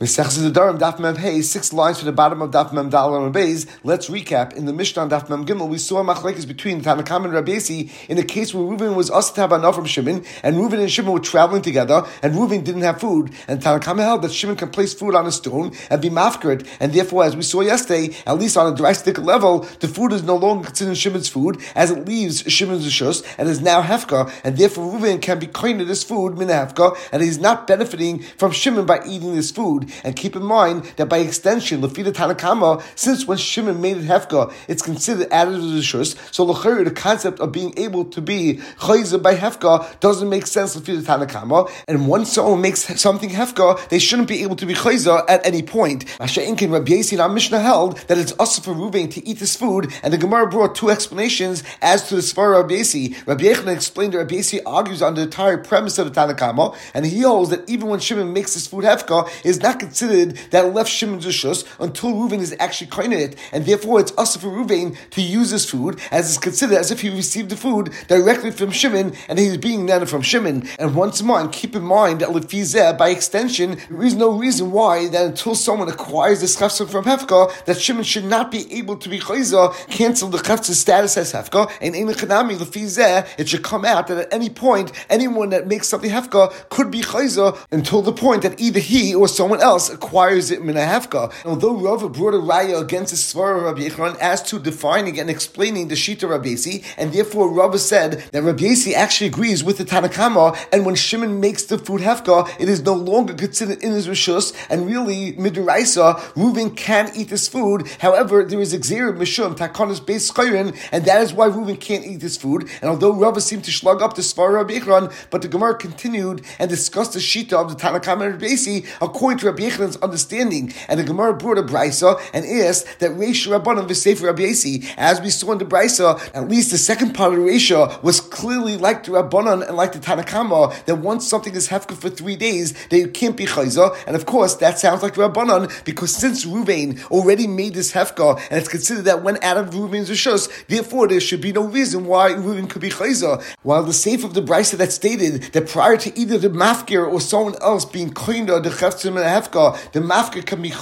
Daf Mem six lines from the bottom of Daf Mem Dal and. Let's recap. In the Mishnah Daf Mem Gimel, we saw machlekes between Tanakam and Rabbeisi in a case where Reuven was enough from Shimon, and Reuven and Shimon were traveling together, and Reuven didn't have food, and Tanakam held that Shimon can place food on a stone and be mafkared, and therefore, as we saw yesterday, at least on a drastic level, the food is no longer considered Shimon's food, as it leaves Shimon's rishus and is now hefka, and therefore Reuven can be kind of this food min hefka, and he's not benefiting from Shimon by eating this food. And keep in mind that by extension, Lafida Tanakama, since when Shimon made it Hefka, it's considered added to the Shus. So Lachari, the concept of being able to be Chayza by Hefka doesn't make sense Lafida Tanakama. And once someone makes something Hefka, they shouldn't be able to be Chayza at any point. Asha Inkin Rabbi Yasi our Mishnah held that it's also for Ruvain to eat this food, and the Gemara brought two explanations as to the Svar Rabbi Yasi. Rabbi Yechon explained that Rabbi Yasi argues on the entire premise of the Tanakama, and he holds that even when Shimon makes this food Hefka, is not considered that left Shimon's Rishus until Reuven is actually kind it, and therefore it's also for Reuven to use this food as it's considered as if he received the food directly from Shimon and he's being then from Shimon. And once more, keep in mind that Lefizeh, by extension, there is no reason why that until someone acquires this chefza from Hefka, that Shimon should not be able to be chayza, cancel the chefza's status as Hefka, and in the Chanami Lefizeh, it should come out that at any point, anyone that makes something Hefka could be chayza until the point that either he or someone else acquires it mina hefka. Although Rava brought a raya against the svara of Rabbi Yechon as to defining and explaining the shita Rabbi and therefore Rava said that Rabbi actually agrees with the Tanakama, and when Shimon makes the food hefka, it is no longer considered in his rishus, and really midraisa, Reuven can eat this food. However, there is exer mishum takonis base chayrin, and that is why Reuven can't eat this food. And although Rava seemed to slug up the svara Rabbi Yechon, but the Gemara continued and discussed the shita of the Tanakama and Rabbi according to Rabbi Yechon's understanding. And the Gemara brought a brisa and asked that Reish Rabbanim v'Sefer Rabbi Yasi, as we saw in the brisa, at least the second part of Reisha was clearly like the Rabbanon and like the Tanakama, that once something is hefka for three days, they can't be chayza. And of course, that sounds like the Rabbanon, because since Ruvain already made this hefka, and it's considered that when out of Ruvain's Rishos, therefore there should be no reason why Ruvain could be chayza. While the safe of the brisa that stated that prior to either the mafkir or someone else being koinda the cheftzim and hefka, the can be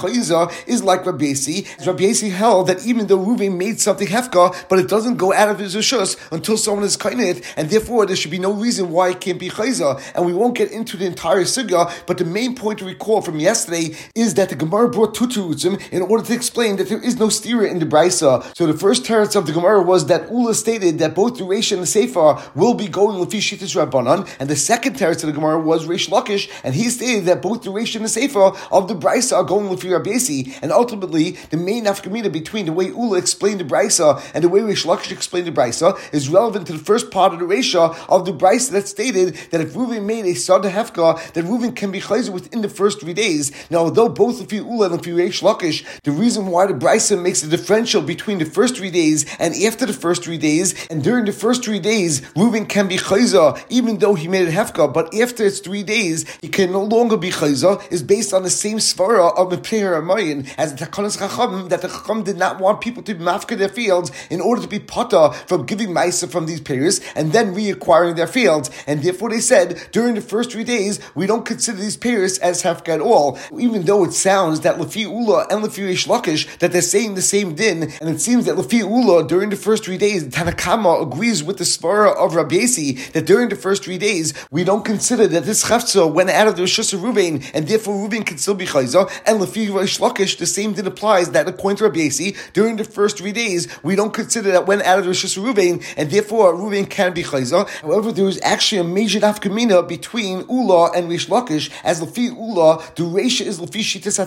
is like Rabbi Yasi. Rabbi held that even though Ruvain made something hefka, but it doesn't go out of his rishus until someone is it, and therefore there should be no reason why it can't be chayza. And we won't get into the entire sugya, but the main point to recall from yesterday is that the Gemara brought terutzim in order to explain that there is no stira in the brisa. So the first teretz of the Gemara was that Ula stated that both the Reish and the Sefer will be going lefi shitas rabbanon, and the second teretz of the Gemara was Reish Lakish, and he stated that both the Reish and the Sefer of the brisa are going lefi Rabbi and ultimately the main nafkamina between the way Ula explained the brisa and the way Reish Lakish explained the brisa is relevant to the first part of the Reisha of the brisa that stated that if Reuven made a sada hefka, that Reuven can be chayzer within the first three days. Now, although both of you Ula and Reish Lakish, the reason why the brisa makes a differential between the first three days and after the first three days, and during the first three days, Reuven can be chayzer even though he made a hefka, but after it's three days, he can no longer be chayzer, is based on the same svara of the prayer Amayin as the Takanas Chacham that the Chacham did not want people to mafka their fields in order to be potter from giving Maisa from these payers and then reacquiring their fields. And therefore they said during the first three days we don't consider these payers as hefka at all, even though it sounds that Lefi Ula and Lefi Reish Lakish that they're saying the same din, and it seems that Lefi Ula during the first three days Tanakama agrees with the Svara of Rabbi Yasi that during the first three days we don't consider that this chafza went out of the of Ruvain and therefore Ruvain can still be chayza and Lefi Reish the same din applies that according to Rabbi Yasi during the first three days we don't consider that when Rishus of Ruvain and therefore Ruvain can be chayza. However, there is actually a major nafkamina between Ula and Reish Lakish as Lefi Ula the Reisha is Lefi Shitas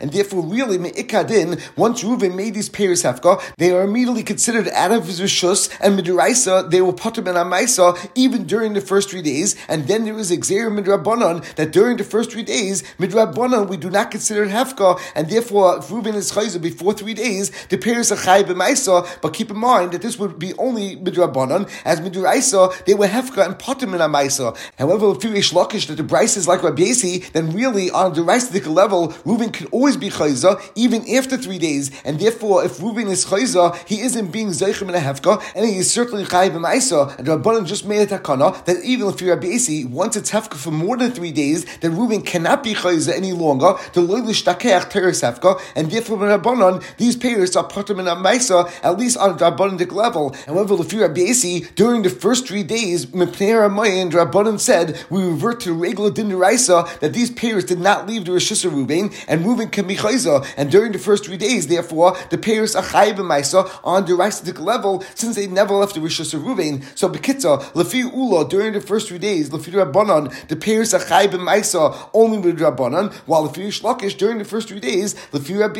and therefore really me'ikadin once Ruvain made these payers hefka they are immediately considered out of his Rishus and Midiraisa they will put him in Amaisa even during the first three days and then there is Exer Midrabanan that during the first three days Midrabanan we do not consider it hefka and therefore if Reuven is chayzer before three days the payers are chay b'maisa but keep in mind that this would be only midrabanan as Miduraisa, they were Hefka and Potim in Amaisa. However, if you Lakish that the Brisa is like Rabbi Yasi, then really on the Raisidic level, Reuben can always be Chayza, even after three days, and therefore, if Reuben is Chayza, he isn't being Zeichim in a Hefka, and he is certainly Chayiv Amaisa, and Rabbanan just made it a takana that even if you're Rabbi Yasi, once it's Hefka for more than three days, then Reuben cannot be Any longer, the Takeach Teres Hefka, and therefore, Rabbanan, these payers are Potim in Amaisa, at least on a Rabbanic level. However, you're Rabbi during the first three days, Mepnei and Rabbanan said, we revert to regular din that these payers did not leave the Rosh Ruvain, and Ruvain can be chayza. And during the first three days, therefore, the payers are chayiv Maisa on the Raisidic level since they never left the Rosh Ruvain. So Bekitza, Lefi Ula, during the first three days, Lefi Rabbanan, the payers are chayiv Maisa only with Rabbanan, while Lefi Shlakish, during the first three days, Lefi Rabbi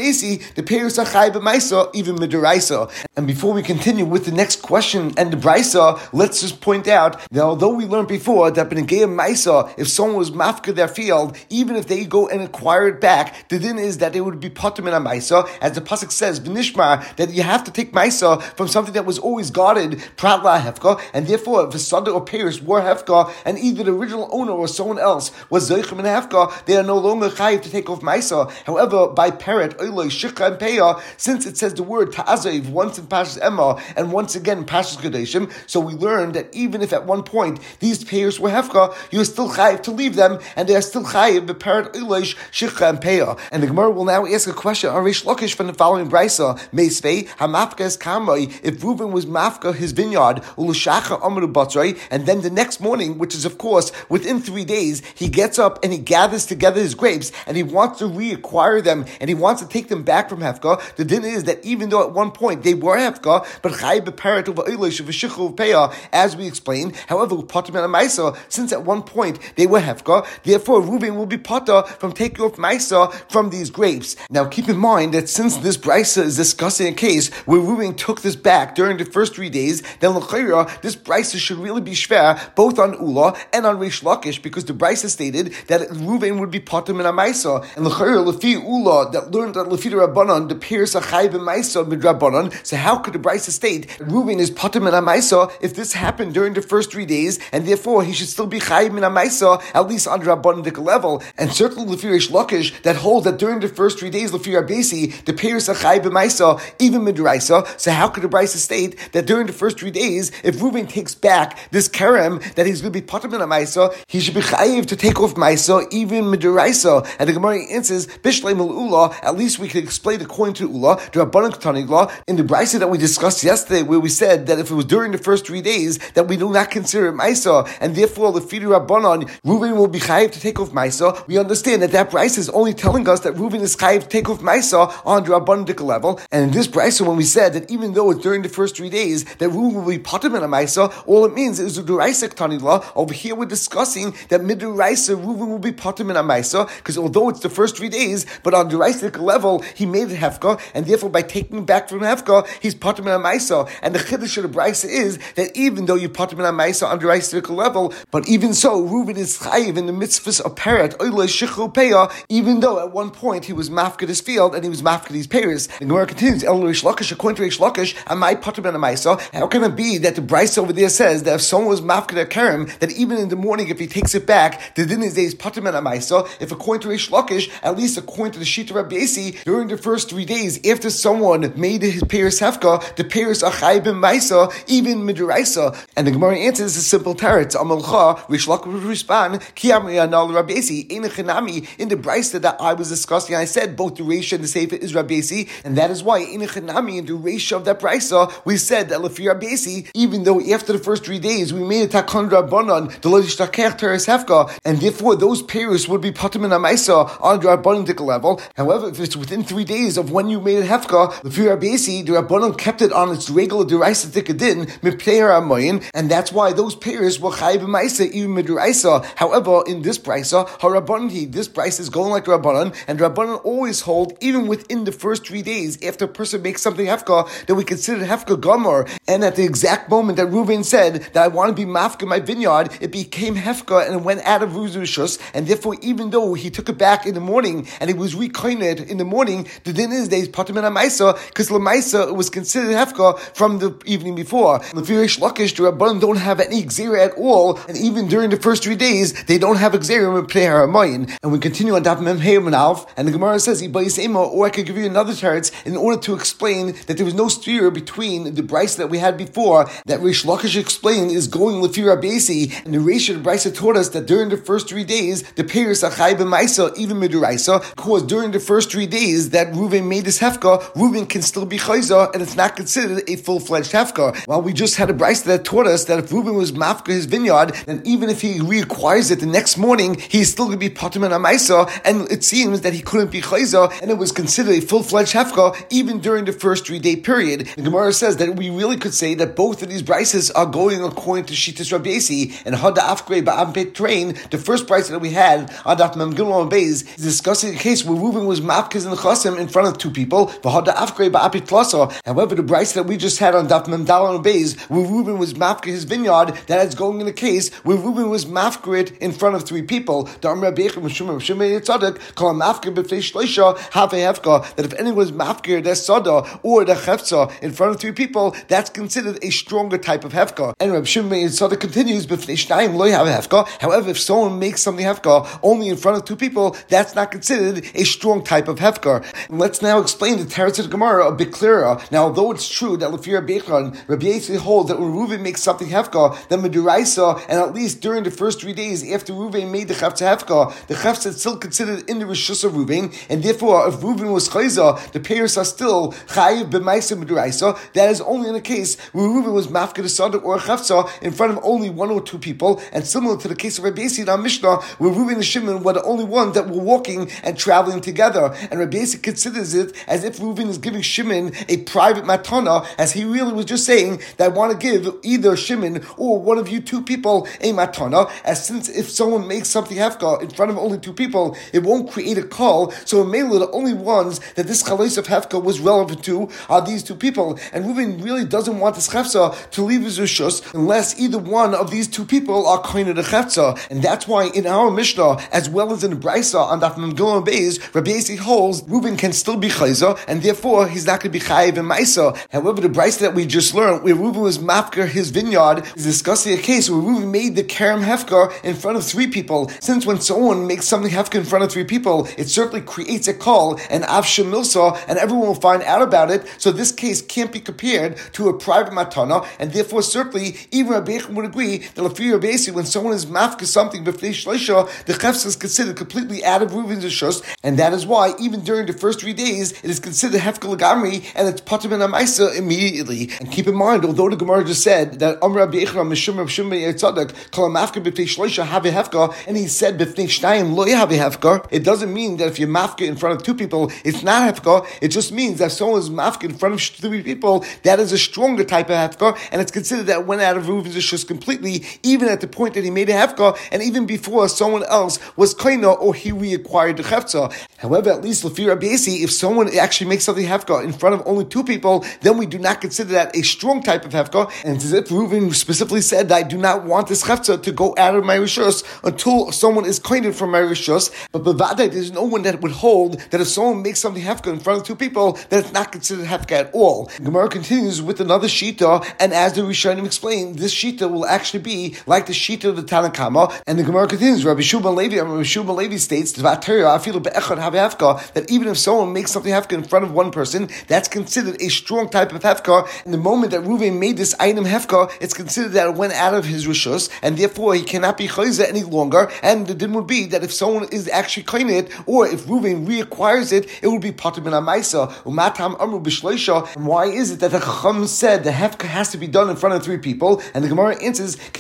the payers are chayiv Maisa even with Raisa. And before we continue with the next question and the Brisa, let's just point out that although we learned before that Benegea Maisa, if someone was mafka their field, even if they go and acquire it back, the din is that they would be potem in a Maisa, as the Pasuk says, V'nishmar, that you have to take Maisa from something that was always guarded, Pratla Hefka, and therefore if a Sada or Paris were Hefka, and either the original owner or someone else was Zeichim and Hefka, they are no longer chayiv to take off Maisa. However, by Peret, Oiloi, Shikha, and Peah, since it says the word Ta'azav once in Pashas Emma and once again in Pashas so we learned that even if at one point these payers were Hefka, you're still chayiv to leave them, and they are still chayiv beparat ilosh shikha and peah. And the Gemara will now ask a question on Rish Lakish from the following brisa: Meisvei hamafka is kamoi. If Reuben was mafka his vineyard ulushacha amru batzrei, and then the next morning, which is of course within three days, he gets up and he gathers together his grapes and he wants to reacquire them and he wants to take them back from hefka. The din is that even though at one point they were hefka, but of as we explained. However, since at one point they were hefka, therefore Reuben will be potter from taking off Maisa from these grapes. Now keep in mind that since this Brisa is discussing a case where Reuben took this back during the first three days, then this Brisa should really be shver both on Ula and on Rish Lakish because the Brisa stated that Reuben would be potter in a Maisa. And L'chayra, Lefi Ula, that learned that Lefi Rabbanon, the Pirs Achai Maisa mid Rabbanon, so how could the Brisa state Reuben is potter in a Maisa if this happened during the first three days and therefore he should still be Chayim in a Maisa, at least on Rabbanic level, and certainly Lefirish Lakish that holds that during the first three days, Lefir Abesi, the Peiris Achai B'maisa, even Midraisa. So how could the Brisa state that during the first three days, if Reuben takes back this Kerem that he's going to be Patam in a Maisa, he should be Chayiv to take off Maisa, even Midraisa. And the Gemara answers, Bishleim Ula, at least we can explain according to Ula, the Rabbanan Ketani law, in the Brisa that we discussed yesterday, where we said that if it was during the first three days, that we do not consider it Maisa, and therefore the Fidi Rabbanon, Reuben will be chayiv to take off Maisa, we understand that that price is only telling us that Reuben is chayiv to take off Maisa on Rabbandik level. And in this price, when we said that even though it's during the first three days that Reuben will be potem in a Maisa, all it means is the Duraisa Tanila. Over here, we're discussing that mid Miduraisa Reuben will be potem in a Maisa, because although it's the first three days, but on the Duraisic level, he made it Hefka, and therefore by taking back from Hefka, he's potem in a Maisa. And the Chiddush of the Brisa is that even though you potem in a Maisa on the Duraisic level, but even so, Reuben is chayiv in the mitzvahs of Peret, even though at one point he was mafked his field and he was mafked his payers. The Gemara continues, El Rish Lakish, according to Rish Lakish, am I potter ben How can it be that the Brisa over there says that if someone was mafked a Kerem, that even in the morning, if he takes it back, the din is days potter ben If according to Rish Lakish, at least according to the Shita Rabbi Yasi, during the first three days, after someone made his payers hefka, the payers are chay ben Maisa, even midraisa. And the Gemara answers a simple teretz. Amalcha, Rish Lakish would respond, Rabbi in the Brisa that I was discussing, I said both the Reisha and the Sefer is Rabbi and that is why in Echanami, in the Reisha of that Brisa, we said that Lefi Rabbi even though after the first three days we made a Takon Rabbanon, the Lodish Takech Teres Hefka, and therefore those payers would be And Amaisa on the Rabbanon level. However, if it's within three days of when you made it Hefka, Lefi Rabbi the Rabbanon kept it on its regular Deraisa Tikadin, Miplayer Amoyin, and that's why those payers were Chayib Maisa, even Midraisa. However, in this Brisa, Harabbanti, this price is going like Rabbanan, and Rabbanan always hold, even within the first three days after a person makes something Hefka, that we consider Hefka Gomer. And at the exact moment that Reuven said that I want to be Mafka my vineyard, it became Hefka and it went out of Ruzurishus, and therefore, even though he took it back in the morning and it was recoined in the morning, the din is days Patamin Maisa, because Lamaisa was considered Hefka from the evening before. Lefi Rish Lakish, the Rabbanim don't have any Xera at all, and even during the first three days, they don't have Xera in Pnei. And we continue on Daf Mem Alf, and the Gemara says, or I could give you another teretz in order to explain that there was no steer between the Brisa that we had before, that Rish Lakish explained is going Lefi Rabesi, and the Rish of Brisa taught us that during the first three days, the Peiris Achai B'Maisa, even Miduraisa, because during the first three days that Reuven made his Hefka, Reuven can still be Chayza, and it's not considered a full-fledged Hefka. While we just had a Brisa that taught us that if Reuven was Mafka his vineyard, then even if he reacquires it the next morning, he's still going to be Potim and Amaisa, and it seems that he couldn't be Chayza, and it was considered a full-fledged Hefka even during the first three-day period. The Gemara says that we really could say that both of these Brisas are going according to Shitas Rabbi and Hada Afgre Ba'am Train, the first Brisa that we had on Daf Mem Gilon Beis, is discussing a case where Reuven was Mafkas in the Chasim in front of two people, However, the Brisa that we just had on Daf Mem Dalon Beis, where Reuven was Mafka his vineyard, that is going in a case where Reuven was Mafka in front of three people. That if anyone was Mafka their Sada or the Hefza in front of three people, that's considered a stronger type of Hefka. And Reb Shimon Yitzadek continues, However, if someone makes something Hefka only in front of two people, that's not considered a strong type of Hefka. Let's now explain the Teretz of Gemara a bit clearer. Now, although it's true that Lefir Bechan, Rabbi Yitzchak holds that when Reuven makes something Hefka, then Meduraisa, and at least during the first three days after Reuven made the Chafta Hefka, the Chafta is still considered in the Rishus of Reuven, and therefore, if Reuven was Chayza, the payers are still Chayiv B'maisa Meduraisa. That is only in a case where Reuven was Mafka the Sadak or a in front of only one or two people, and similar to the case of Rabbi Yitzchak in Mishnah, where Reuven and Shimon were the only ones that were walking and traveling together, and Rabbi Yitzchak considers it as if Reuven is giving Shimon a private matana, as he really was just saying that I want to give either Shimon or one of you two people a matana, as since if someone makes something hefka in front of only two people, it won't create a call. So in Mela, the only ones that this chalos of hefka was relevant to are these two people, and Reuven really doesn't want this chefza to leave his rishus unless either one of these two people are kind of the chefza, and that's why in our Mishnah, as well as in Brisa on Daf Memgilon Beis, Rabbi Yasi holds Reuven can still be chayza, and therefore he's not going to be chayiv in Maisa. However, the Brisa that we just learned, where Reuven was mafker his vineyard, is discussing a case where Reuven made the karam hefker in front of three people. Since when someone makes something hefker in front of three people, it certainly creates a call and avsha milsa, and everyone will find out about it. So this case can't be compared to a private matana, and therefore certainly even Rabbi would agree that Lafir Rabbi when someone is mafka something b'fnei shleisha, the chefs is considered completely out of Reuven's shus, and that is why even during the first three days it is considered hefka lagamri, and it's patim and amaisa immediately. And keep in mind, although the Gemara just said that Amr Rabbi Echra Mishum Rav Shimon Yitzadak Kol Mafka B'Pnei Shloisha Have Hefka, and he said B'Pnei Shnayim Lo Have Hefka. It doesn't mean that if you're mafka in front of two people, it's not hefka. It just means that someone is mafka in front of three people, that is a stronger type of hefka, and it's considered that went out of Reuven's ishus completely, even at the point that he made a hefka, and even before someone else was kaina or he reacquired the hefza. However, at least Lafir Rabbi if someone actually makes something hefka in front of only two people, then we do not consider that a strong type of hefka. And it's as if Reuven specifically said that I do not want this hefza to go out of my rishus until someone is coined from my rishus. But bevadai, there's no one that would hold that if someone makes something hefka in front of two people, that it's not considered hefka at all. Gemara continues with another shita, and as the Rishonim explained, this shita will actually be like the shita of the Tanakama. And the Gemara continues, Rabbi Shubal Levi, Rabbi Shubal Levi states that even if someone makes something hefka in front of one person, that's considered a strong type of hefka. And the moment that Ruvain made this item hefka, it's considered that it went out of his rishus, and therefore he cannot be chayza any longer. And the din would be that if someone is actually claiming it, or if Ruvain reacquires it, it would be patim in amaisa umatam amru b'shleisha. Why is it that the chacham said the hefka has to be done in front of three people? And the Gemara answers that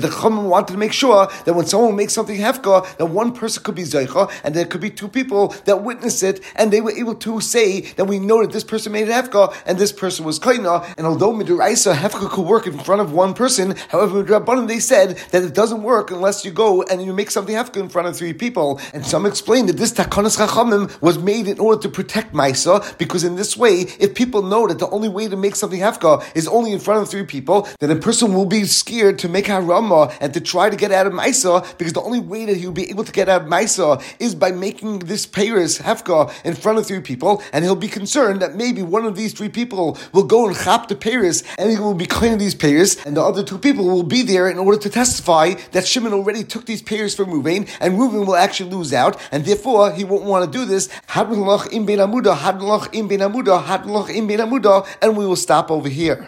the chacham wanted to make sure that when someone makes something hefka, that one person could be zeicha, and there could be two people that witness it, and they were able to say that we know that this person made an hefka and this person was kaina. And although midiraisa hefka could work in front of one person, however midrabanan they said that it doesn't work unless you go and you make something hefka in front of three people. And some explain that this takanas chachamim was made in order to protect maisa, because in this way, if people know that the only way to make something hefka is only in front of three people, then a person will be scared to make harama and to try to get out of maisa, because the only way that he will be able to get out of maisa is by making this Paris hefka in front of three people, and he'll be concerned that maybe one of these three people will go and chap the Paris, and he will be claiming these Paris, and the other two people will be there in order to testify that Shimon already took these Paris from Ruvain, and Ruvain will actually lose out, and therefore he won't want to do this. im ben amuda, im ben amuda, im ben amuda, and we will stop over here.